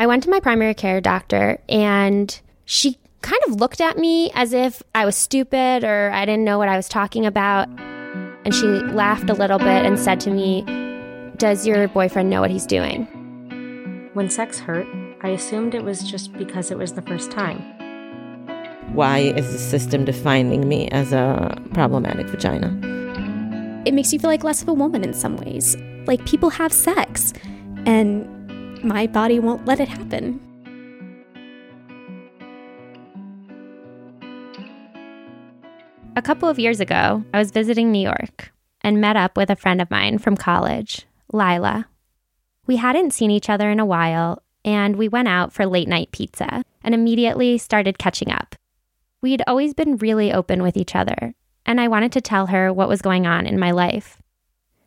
I went to my primary care doctor and she kind of looked at me as if I was stupid or I didn't know what I was talking about. And she laughed a little bit and said to me, Does your boyfriend know what he's doing? When sex hurt, I assumed it was just because it was the first time. Why is the system defining me as a problematic vagina? It makes you feel like less of a woman in some ways. Like people have sex, and my body won't let it happen. A couple of years ago, I was visiting New York and met up with a friend of mine from college, Lila. We hadn't seen each other in a while, and we went out for late night pizza and immediately started catching up. We'd always been really open with each other, and I wanted to tell her what was going on in my life.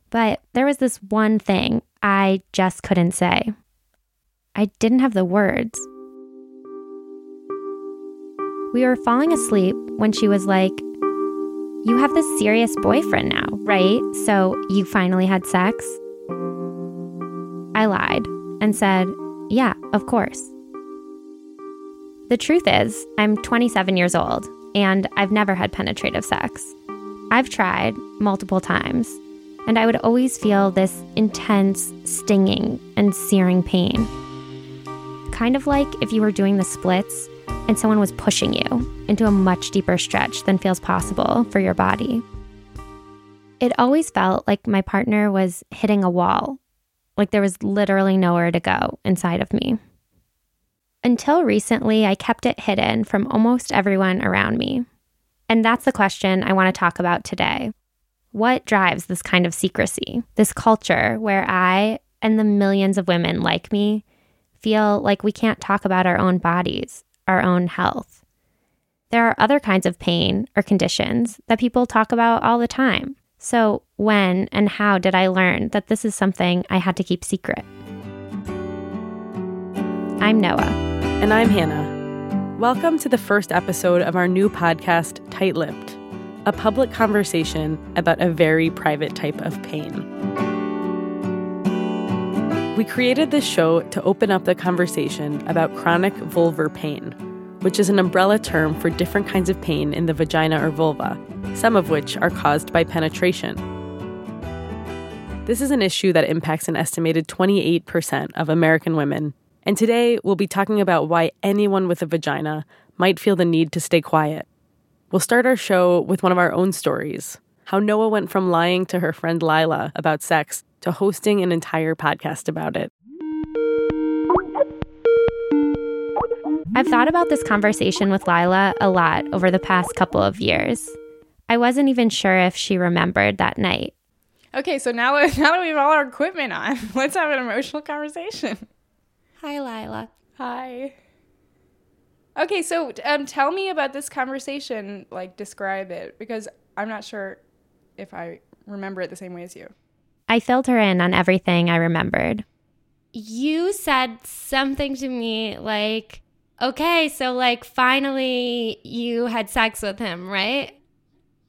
But there was this one thing I just couldn't say. I didn't have the words. We were falling asleep when she was like, You have this serious boyfriend now, right? So you finally had sex? I lied and said, Yeah, of course. The truth is, I'm 27 years old and I've never had penetrative sex. I've tried multiple times, and I would always feel this intense, stinging, and searing pain kind of like if you were doing the splits and someone was pushing you into a much deeper stretch than feels possible for your body. It always felt like my partner was hitting a wall, like there was literally nowhere to go inside of me. Until recently, I kept it hidden from almost everyone around me. And that's the question I want to talk about today. What drives this kind of secrecy, this culture where I and the millions of women like me feel like we can't talk about our own bodies, our own health. There are other kinds of pain or conditions that people talk about all the time. So, when and how did I learn that this is something I had to keep secret? I'm Noah. And I'm Hannah. Welcome to the first episode of our new podcast, Tight Lipped, a public conversation about a very private type of pain. We created this show to open up the conversation about chronic vulvar pain, which is an umbrella term for different kinds of pain in the vagina or vulva, some of which are caused by penetration. This is an issue that impacts an estimated 28% of American women, and today we'll be talking about why anyone with a vagina might feel the need to stay quiet. We'll start our show with one of our own stories how Noah went from lying to her friend Lila about sex to hosting an entire podcast about it. I've thought about this conversation with Lila a lot over the past couple of years. I wasn't even sure if she remembered that night. Okay, so now, now that we have all our equipment on, let's have an emotional conversation. Hi, Lila. Hi. Okay, so um, tell me about this conversation. Like, describe it because I'm not sure if I remember it the same way as you. I filled her in on everything I remembered. You said something to me like, okay, so like finally you had sex with him, right?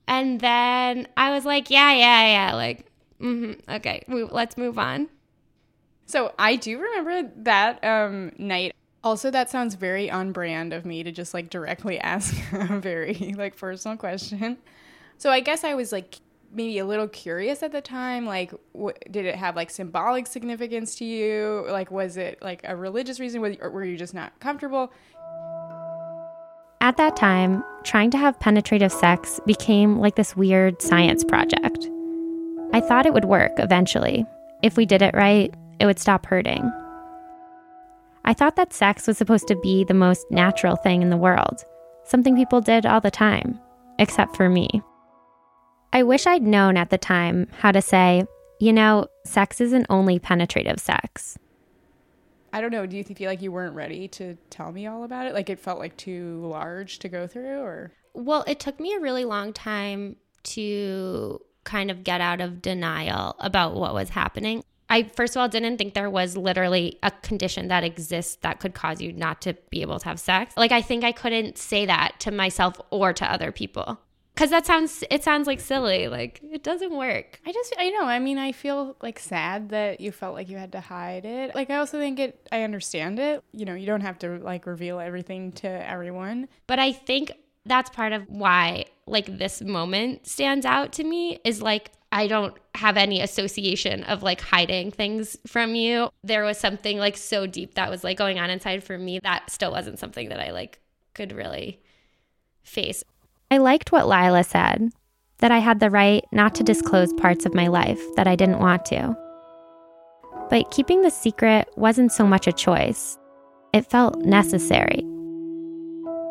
And then I was like, yeah, yeah, yeah, like, mm-hmm, okay, let's move on. So I do remember that um, night. Also, that sounds very on brand of me to just like directly ask a very like personal question. So I guess I was like maybe a little curious at the time like did it have like symbolic significance to you? Like was it like a religious reason? Were you just not comfortable? At that time trying to have penetrative sex became like this weird science project. I thought it would work eventually. If we did it right it would stop hurting. I thought that sex was supposed to be the most natural thing in the world something people did all the time except for me I wish I'd known at the time how to say, you know, sex isn't only penetrative sex. I don't know. Do you feel like you weren't ready to tell me all about it? Like it felt like too large to go through or? Well, it took me a really long time to kind of get out of denial about what was happening. I first of all didn't think there was literally a condition that exists that could cause you not to be able to have sex. Like I think I couldn't say that to myself or to other people. Cuz that sounds it sounds like silly. Like it doesn't work. I just, I know. I mean, I feel like sad that you felt like you had to hide it. Like, I also think it, I understand it. You know, you don't have to like reveal everything to everyone. But I think that's part of why like this moment stands out to me is like I don't have any association of like hiding things from you. There was something like so deep that was like going on inside for me that still wasn't something that I like could really face. I liked what Lila said that I had the right not to disclose parts of my life that I didn't want to. But keeping the secret wasn't so much a choice, it felt necessary.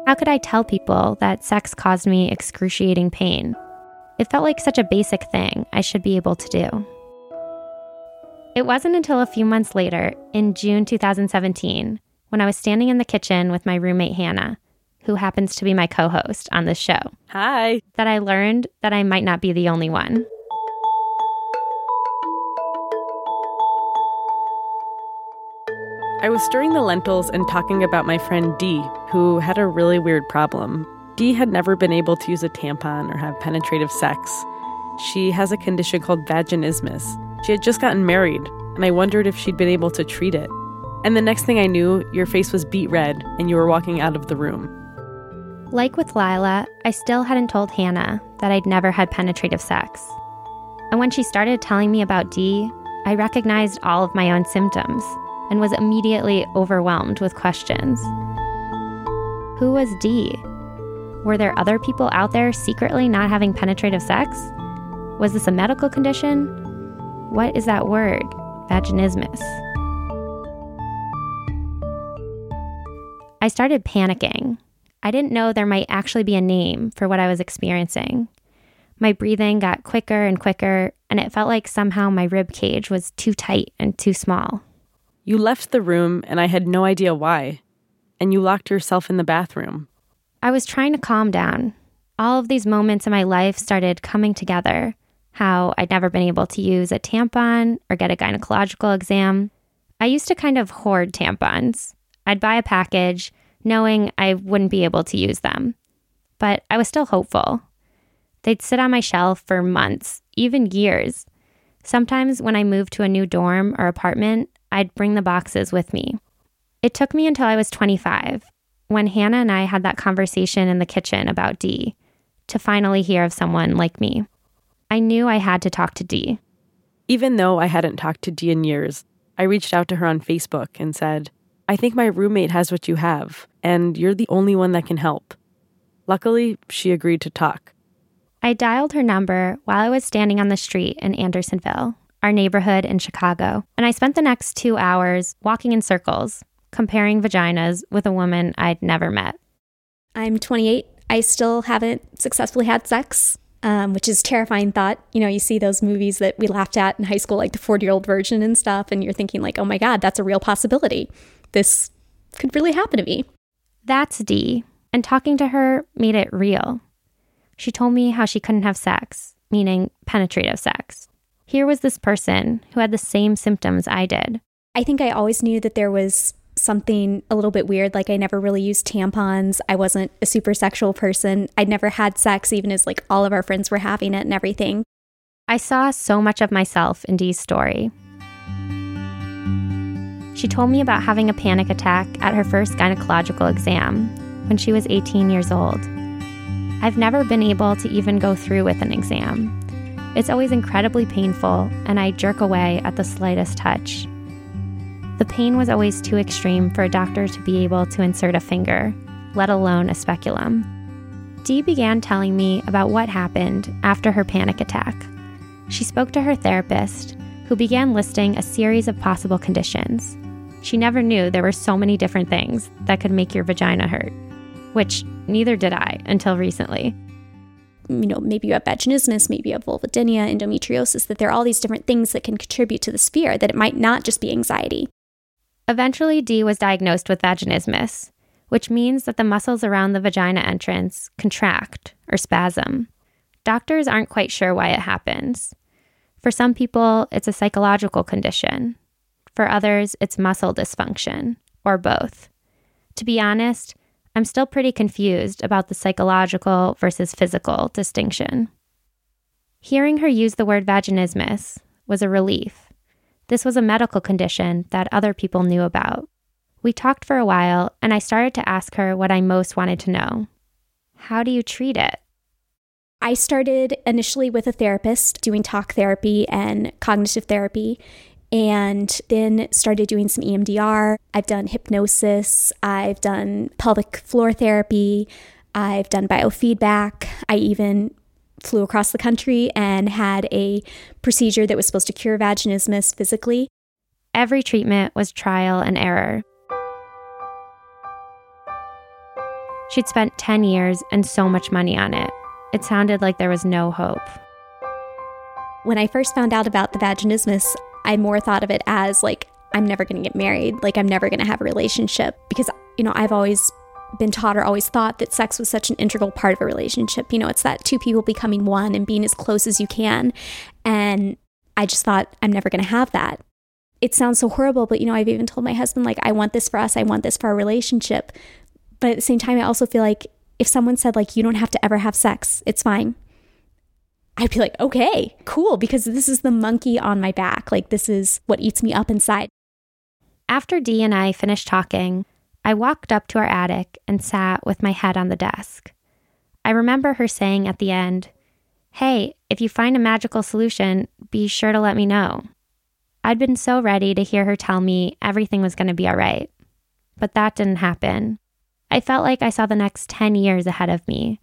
How could I tell people that sex caused me excruciating pain? It felt like such a basic thing I should be able to do. It wasn't until a few months later, in June 2017, when I was standing in the kitchen with my roommate Hannah, who happens to be my co host on this show, Hi. that I learned that I might not be the only one. I was stirring the lentils and talking about my friend Dee, who had a really weird problem. Dee had never been able to use a tampon or have penetrative sex. She has a condition called vaginismus. She had just gotten married, and I wondered if she'd been able to treat it. And the next thing I knew, your face was beet red and you were walking out of the room. Like with Lila, I still hadn't told Hannah that I'd never had penetrative sex. And when she started telling me about Dee, I recognized all of my own symptoms and was immediately overwhelmed with questions. Who was Dee? Were there other people out there secretly not having penetrative sex? Was this a medical condition? What is that word? Vaginismus. I started panicking. I didn't know there might actually be a name for what I was experiencing. My breathing got quicker and quicker, and it felt like somehow my rib cage was too tight and too small. You left the room, and I had no idea why. And you locked yourself in the bathroom. I was trying to calm down. All of these moments in my life started coming together how I'd never been able to use a tampon or get a gynecological exam. I used to kind of hoard tampons. I'd buy a package knowing I wouldn't be able to use them. But I was still hopeful. They'd sit on my shelf for months, even years. Sometimes when I moved to a new dorm or apartment, I'd bring the boxes with me. It took me until I was 25, when Hannah and I had that conversation in the kitchen about Dee, to finally hear of someone like me. I knew I had to talk to Dee. Even though I hadn't talked to Dee in years, I reached out to her on Facebook and said, I think my roommate has what you have, and you're the only one that can help. Luckily, she agreed to talk. I dialed her number while I was standing on the street in Andersonville, our neighborhood in Chicago, and I spent the next two hours walking in circles, comparing vaginas with a woman I'd never met. I'm 28. I still haven't successfully had sex, um, which is terrifying thought. You know, you see those movies that we laughed at in high school, like the 40 year old virgin and stuff, and you're thinking like, oh my God, that's a real possibility. This could really happen to me. That's Dee, and talking to her made it real. She told me how she couldn't have sex, meaning penetrative sex. Here was this person who had the same symptoms I did. I think I always knew that there was something a little bit weird. Like I never really used tampons. I wasn't a super sexual person. I'd never had sex, even as like all of our friends were having it and everything. I saw so much of myself in Dee's story. She told me about having a panic attack at her first gynecological exam when she was 18 years old. I've never been able to even go through with an exam. It's always incredibly painful, and I jerk away at the slightest touch. The pain was always too extreme for a doctor to be able to insert a finger, let alone a speculum. Dee began telling me about what happened after her panic attack. She spoke to her therapist, who began listing a series of possible conditions. She never knew there were so many different things that could make your vagina hurt, which neither did I until recently. You know, maybe you have vaginismus, maybe you have vulvodynia, endometriosis, that there are all these different things that can contribute to this fear, that it might not just be anxiety. Eventually, Dee was diagnosed with vaginismus, which means that the muscles around the vagina entrance contract or spasm. Doctors aren't quite sure why it happens. For some people, it's a psychological condition. For others, it's muscle dysfunction, or both. To be honest, I'm still pretty confused about the psychological versus physical distinction. Hearing her use the word vaginismus was a relief. This was a medical condition that other people knew about. We talked for a while, and I started to ask her what I most wanted to know How do you treat it? I started initially with a therapist doing talk therapy and cognitive therapy, and then started doing some EMDR. I've done hypnosis, I've done pelvic floor therapy, I've done biofeedback. I even flew across the country and had a procedure that was supposed to cure vaginismus physically. Every treatment was trial and error. She'd spent 10 years and so much money on it. It sounded like there was no hope. When I first found out about the vaginismus, I more thought of it as like, I'm never going to get married. Like, I'm never going to have a relationship because, you know, I've always been taught or always thought that sex was such an integral part of a relationship. You know, it's that two people becoming one and being as close as you can. And I just thought, I'm never going to have that. It sounds so horrible, but, you know, I've even told my husband, like, I want this for us. I want this for our relationship. But at the same time, I also feel like if someone said, like, you don't have to ever have sex, it's fine. I'd be like, okay, cool, because this is the monkey on my back. Like, this is what eats me up inside. After Dee and I finished talking, I walked up to our attic and sat with my head on the desk. I remember her saying at the end, Hey, if you find a magical solution, be sure to let me know. I'd been so ready to hear her tell me everything was going to be all right. But that didn't happen. I felt like I saw the next 10 years ahead of me.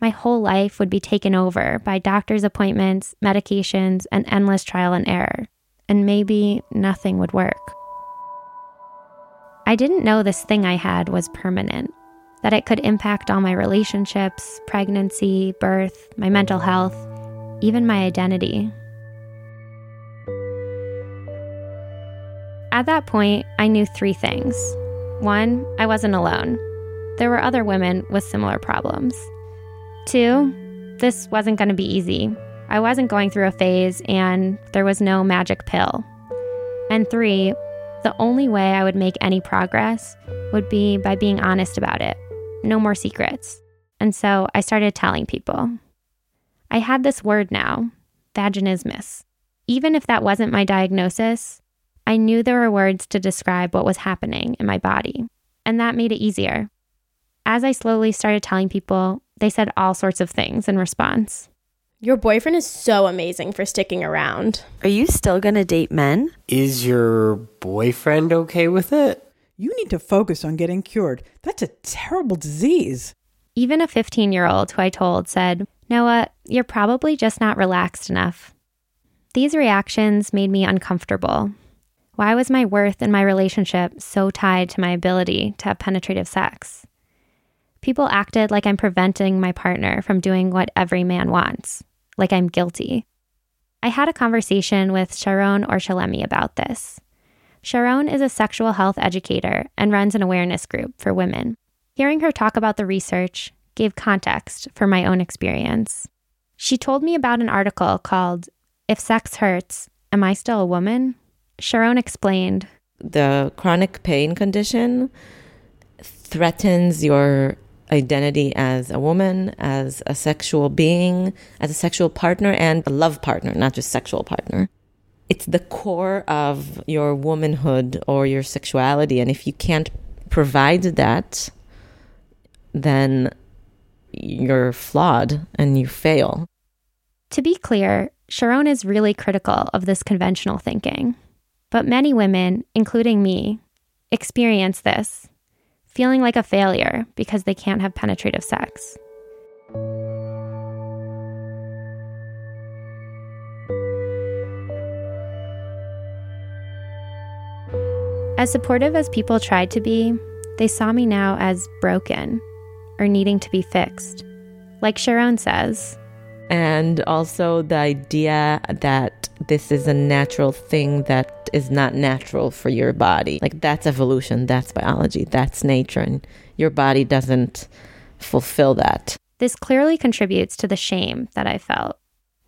My whole life would be taken over by doctor's appointments, medications, and endless trial and error. And maybe nothing would work. I didn't know this thing I had was permanent, that it could impact all my relationships, pregnancy, birth, my mental health, even my identity. At that point, I knew three things. One, I wasn't alone. There were other women with similar problems. Two, this wasn't going to be easy. I wasn't going through a phase, and there was no magic pill. And three, the only way I would make any progress would be by being honest about it. No more secrets. And so I started telling people. I had this word now, vaginismus. Even if that wasn't my diagnosis, I knew there were words to describe what was happening in my body, and that made it easier. As I slowly started telling people, they said all sorts of things in response. Your boyfriend is so amazing for sticking around. Are you still going to date men? Is your boyfriend okay with it? You need to focus on getting cured. That's a terrible disease. Even a 15 year old who I told said, Noah, you're probably just not relaxed enough. These reactions made me uncomfortable. Why was my worth in my relationship so tied to my ability to have penetrative sex? People acted like I'm preventing my partner from doing what every man wants like I'm guilty. I had a conversation with Sharon Orchalemi about this. Sharon is a sexual health educator and runs an awareness group for women. Hearing her talk about the research gave context for my own experience. She told me about an article called If Sex Hurts, Am I Still a Woman? Sharon explained The chronic pain condition threatens your identity as a woman, as a sexual being, as a sexual partner, and a love partner, not just sexual partner. It's the core of your womanhood or your sexuality. And if you can't provide that, then you're flawed and you fail. To be clear, Sharon is really critical of this conventional thinking. But many women, including me, experience this feeling like a failure because they can't have penetrative sex. As supportive as people tried to be, they saw me now as broken or needing to be fixed. Like Sharon says, and also the idea that this is a natural thing that is not natural for your body. Like that's evolution, that's biology, that's nature, and your body doesn't fulfill that. This clearly contributes to the shame that I felt.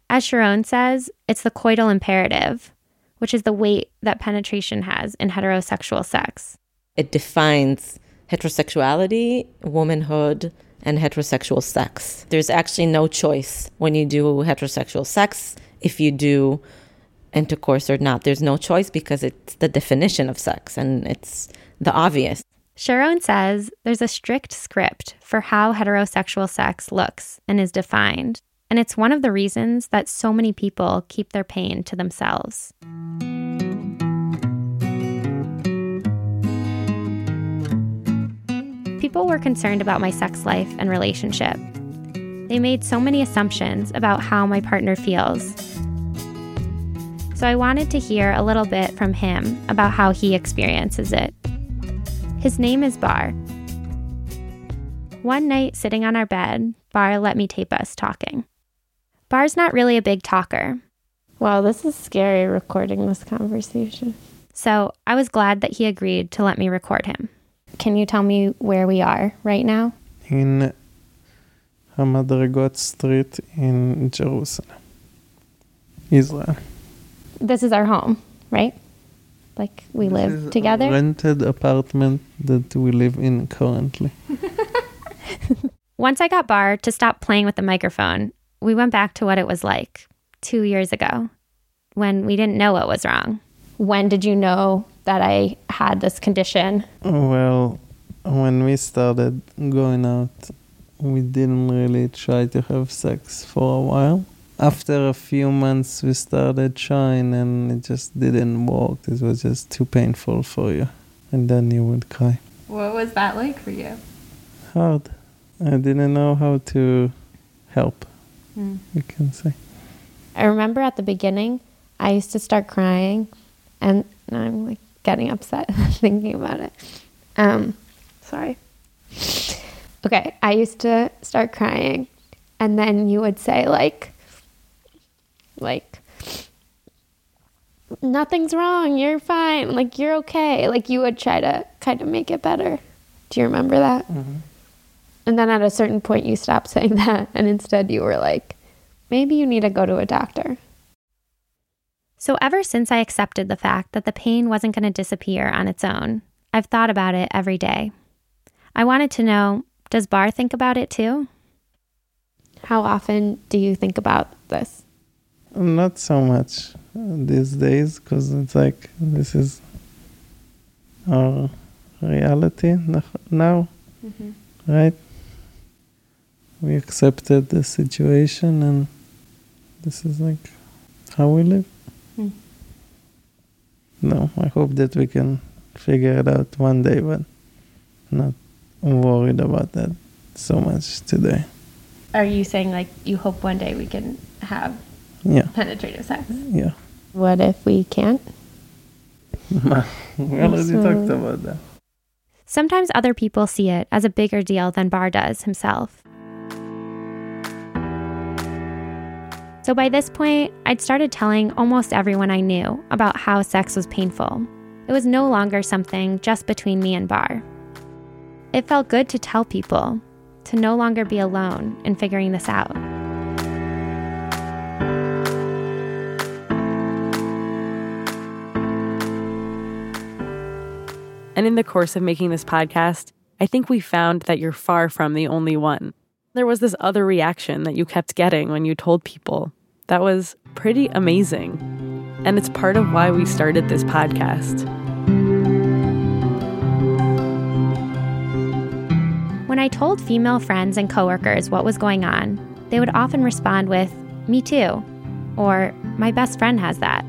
As Sharon says, it's the coital imperative, which is the weight that penetration has in heterosexual sex. It defines heterosexuality, womanhood, and heterosexual sex. There's actually no choice when you do heterosexual sex if you do intercourse or not. There's no choice because it's the definition of sex and it's the obvious. Sharon says there's a strict script for how heterosexual sex looks and is defined, and it's one of the reasons that so many people keep their pain to themselves. People were concerned about my sex life and relationship. They made so many assumptions about how my partner feels. So I wanted to hear a little bit from him about how he experiences it. His name is Bar. One night, sitting on our bed, Bar let me tape us talking. Bar's not really a big talker. Wow, this is scary recording this conversation. So I was glad that he agreed to let me record him. Can you tell me where we are right now? in Hamadrigot Street in Jerusalem, Israel. This is our home, right? Like we live together? Rented apartment that we live in currently. Once I got Bar to stop playing with the microphone, we went back to what it was like two years ago when we didn't know what was wrong. When did you know that I had this condition? Well, when we started going out, we didn't really try to have sex for a while. After a few months, we started trying and it just didn't work. It was just too painful for you. And then you would cry. What was that like for you? Hard. I didn't know how to help, Hmm. you can say. I remember at the beginning, I used to start crying, and now I'm like getting upset thinking about it. Um, sorry. Okay, I used to start crying, and then you would say like, like, nothing's wrong, you're fine, like you're okay. Like you would try to kind of make it better. Do you remember that? And then at a certain point, you stopped saying that, and instead you were like, maybe you need to go to a doctor. So, ever since I accepted the fact that the pain wasn't going to disappear on its own, I've thought about it every day. I wanted to know does Bar think about it too? How often do you think about this? Not so much uh, these days because it's like this is our reality now, mm-hmm. right? We accepted the situation and this is like how we live. No, I hope that we can figure it out one day, but not worried about that so much today. Are you saying like you hope one day we can have Yeah, penetrative sex? yeah. What if we can't? we already talked about that. Sometimes other people see it as a bigger deal than Bar does himself. So by this point, I'd started telling almost everyone I knew about how sex was painful. It was no longer something just between me and Bar. It felt good to tell people, to no longer be alone in figuring this out. And in the course of making this podcast, I think we found that you're far from the only one. There was this other reaction that you kept getting when you told people. That was pretty amazing. And it's part of why we started this podcast. When I told female friends and coworkers what was going on, they would often respond with, Me too, or My best friend has that.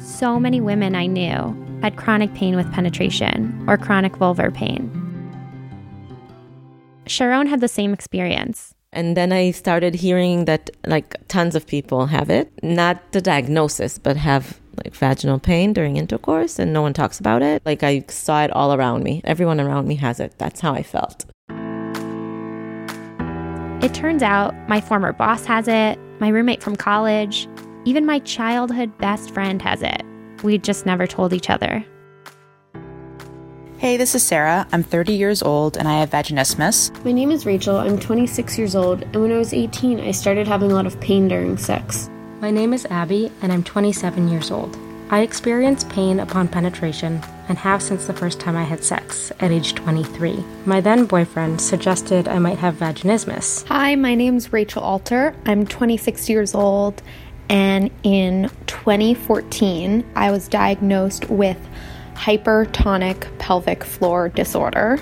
So many women I knew had chronic pain with penetration or chronic vulvar pain. Sharon had the same experience. And then I started hearing that like tons of people have it, not the diagnosis, but have like vaginal pain during intercourse and no one talks about it. Like I saw it all around me. Everyone around me has it. That's how I felt. It turns out my former boss has it, my roommate from college, even my childhood best friend has it. We just never told each other. Hey, this is Sarah. I'm 30 years old and I have vaginismus. My name is Rachel. I'm 26 years old, and when I was 18, I started having a lot of pain during sex. My name is Abby, and I'm 27 years old. I experience pain upon penetration and have since the first time I had sex at age 23. My then boyfriend suggested I might have vaginismus. Hi, my name's Rachel Alter. I'm 26 years old, and in 2014, I was diagnosed with hypertonic pelvic floor disorder,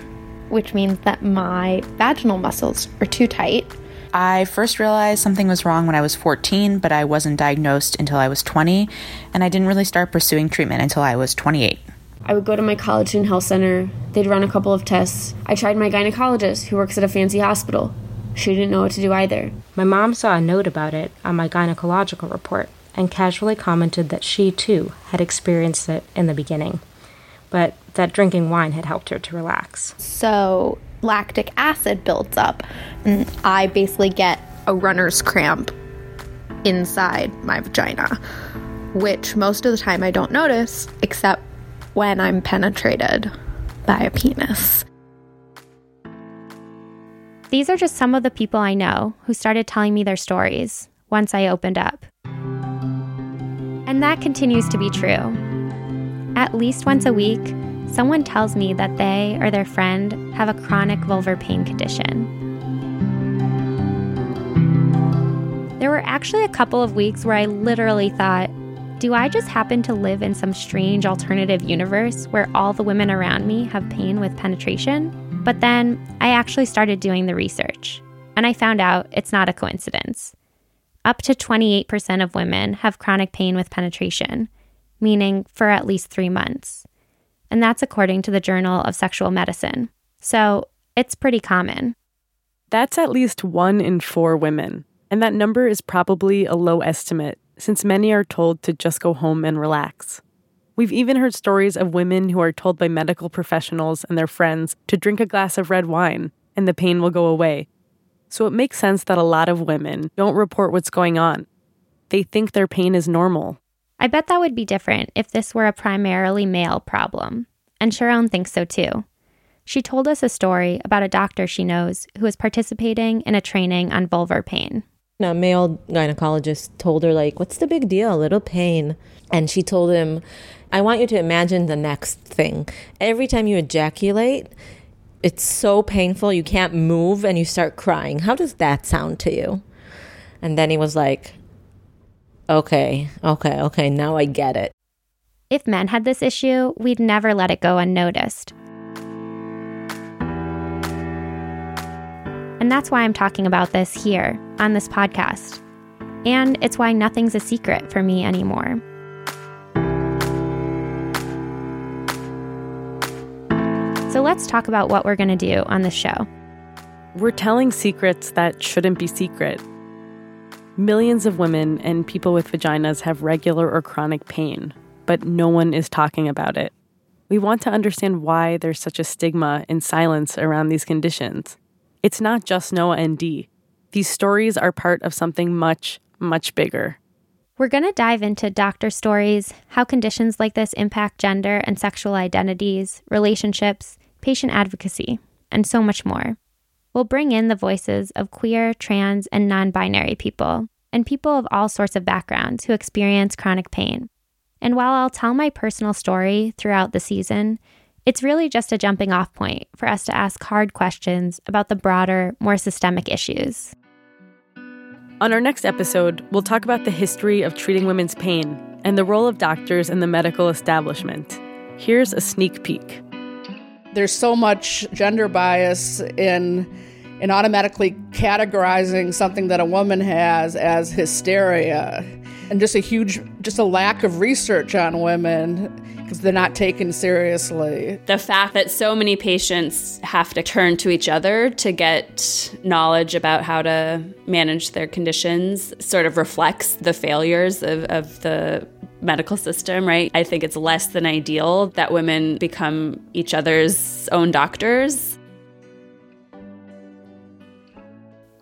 which means that my vaginal muscles are too tight. I first realized something was wrong when I was 14, but I wasn't diagnosed until I was 20, and I didn't really start pursuing treatment until I was 28. I would go to my college student health center. They'd run a couple of tests. I tried my gynecologist, who works at a fancy hospital. She didn't know what to do either. My mom saw a note about it on my gynecological report and casually commented that she too had experienced it in the beginning, but that drinking wine had helped her to relax. So lactic acid builds up, and I basically get a runner's cramp inside my vagina, which most of the time I don't notice, except when I'm penetrated by a penis. These are just some of the people I know who started telling me their stories once I opened up. And that continues to be true. At least once a week, someone tells me that they or their friend have a chronic vulvar pain condition. There were actually a couple of weeks where I literally thought, do I just happen to live in some strange alternative universe where all the women around me have pain with penetration? But then I actually started doing the research, and I found out it's not a coincidence. Up to 28% of women have chronic pain with penetration, meaning for at least three months. And that's according to the Journal of Sexual Medicine. So it's pretty common. That's at least one in four women, and that number is probably a low estimate since many are told to just go home and relax. We've even heard stories of women who are told by medical professionals and their friends to drink a glass of red wine and the pain will go away. So it makes sense that a lot of women don't report what's going on. They think their pain is normal. I bet that would be different if this were a primarily male problem. And Sharon thinks so too. She told us a story about a doctor she knows who is participating in a training on vulvar pain. A male gynecologist told her, like, what's the big deal? A little pain. And she told him, I want you to imagine the next thing. Every time you ejaculate, it's so painful, you can't move and you start crying. How does that sound to you? And then he was like, okay, okay, okay, now I get it. If men had this issue, we'd never let it go unnoticed. And that's why I'm talking about this here on this podcast. And it's why nothing's a secret for me anymore. So let's talk about what we're going to do on the show. We're telling secrets that shouldn't be secret. Millions of women and people with vaginas have regular or chronic pain, but no one is talking about it. We want to understand why there's such a stigma and silence around these conditions. It's not just Noah and Dee. These stories are part of something much, much bigger. We're going to dive into doctor stories, how conditions like this impact gender and sexual identities, relationships, patient advocacy, and so much more. We'll bring in the voices of queer, trans, and non binary people, and people of all sorts of backgrounds who experience chronic pain. And while I'll tell my personal story throughout the season, it's really just a jumping off point for us to ask hard questions about the broader, more systemic issues. On our next episode, we'll talk about the history of treating women's pain and the role of doctors in the medical establishment. Here's a sneak peek. There's so much gender bias in in automatically categorizing something that a woman has as hysteria and just a huge just a lack of research on women because they're not taken seriously. The fact that so many patients have to turn to each other to get knowledge about how to manage their conditions sort of reflects the failures of, of the medical system, right? I think it's less than ideal that women become each other's own doctors.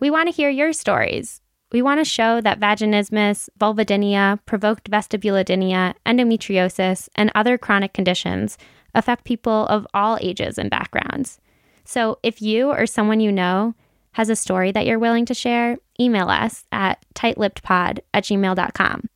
We want to hear your stories. We want to show that vaginismus, vulvodynia, provoked vestibulodynia, endometriosis, and other chronic conditions affect people of all ages and backgrounds. So if you or someone you know has a story that you're willing to share, email us at tightlippedpod at gmail.com.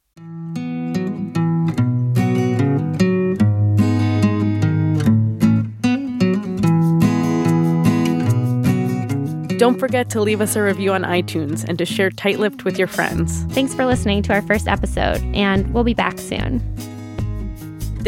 Don't forget to leave us a review on iTunes and to share Tight Lipped with your friends. Thanks for listening to our first episode, and we'll be back soon.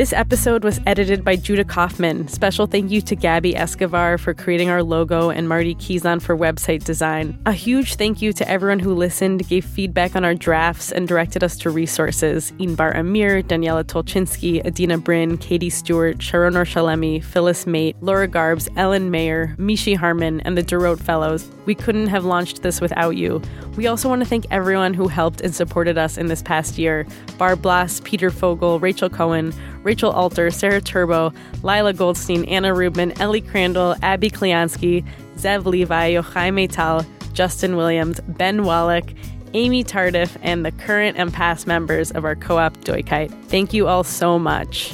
This episode was edited by Judah Kaufman. Special thank you to Gabby Escobar for creating our logo and Marty Kizan for website design. A huge thank you to everyone who listened, gave feedback on our drafts, and directed us to resources. Inbar Amir, Daniela Tolchinsky, Adina Brin, Katie Stewart, Sharon Orshalemi, Phyllis Mate, Laura Garbs, Ellen Mayer, Mishi Harmon, and the Dorot Fellows. We couldn't have launched this without you. We also want to thank everyone who helped and supported us in this past year. Barb Blass, Peter Fogel, Rachel Cohen, Rachel Alter, Sarah Turbo, Lila Goldstein, Anna Rubin, Ellie Crandall, Abby Kliansky, Zev Levi, Yochai Metal, Justin Williams, Ben Wallach, Amy Tardiff, and the current and past members of our co op Doikite. Thank you all so much.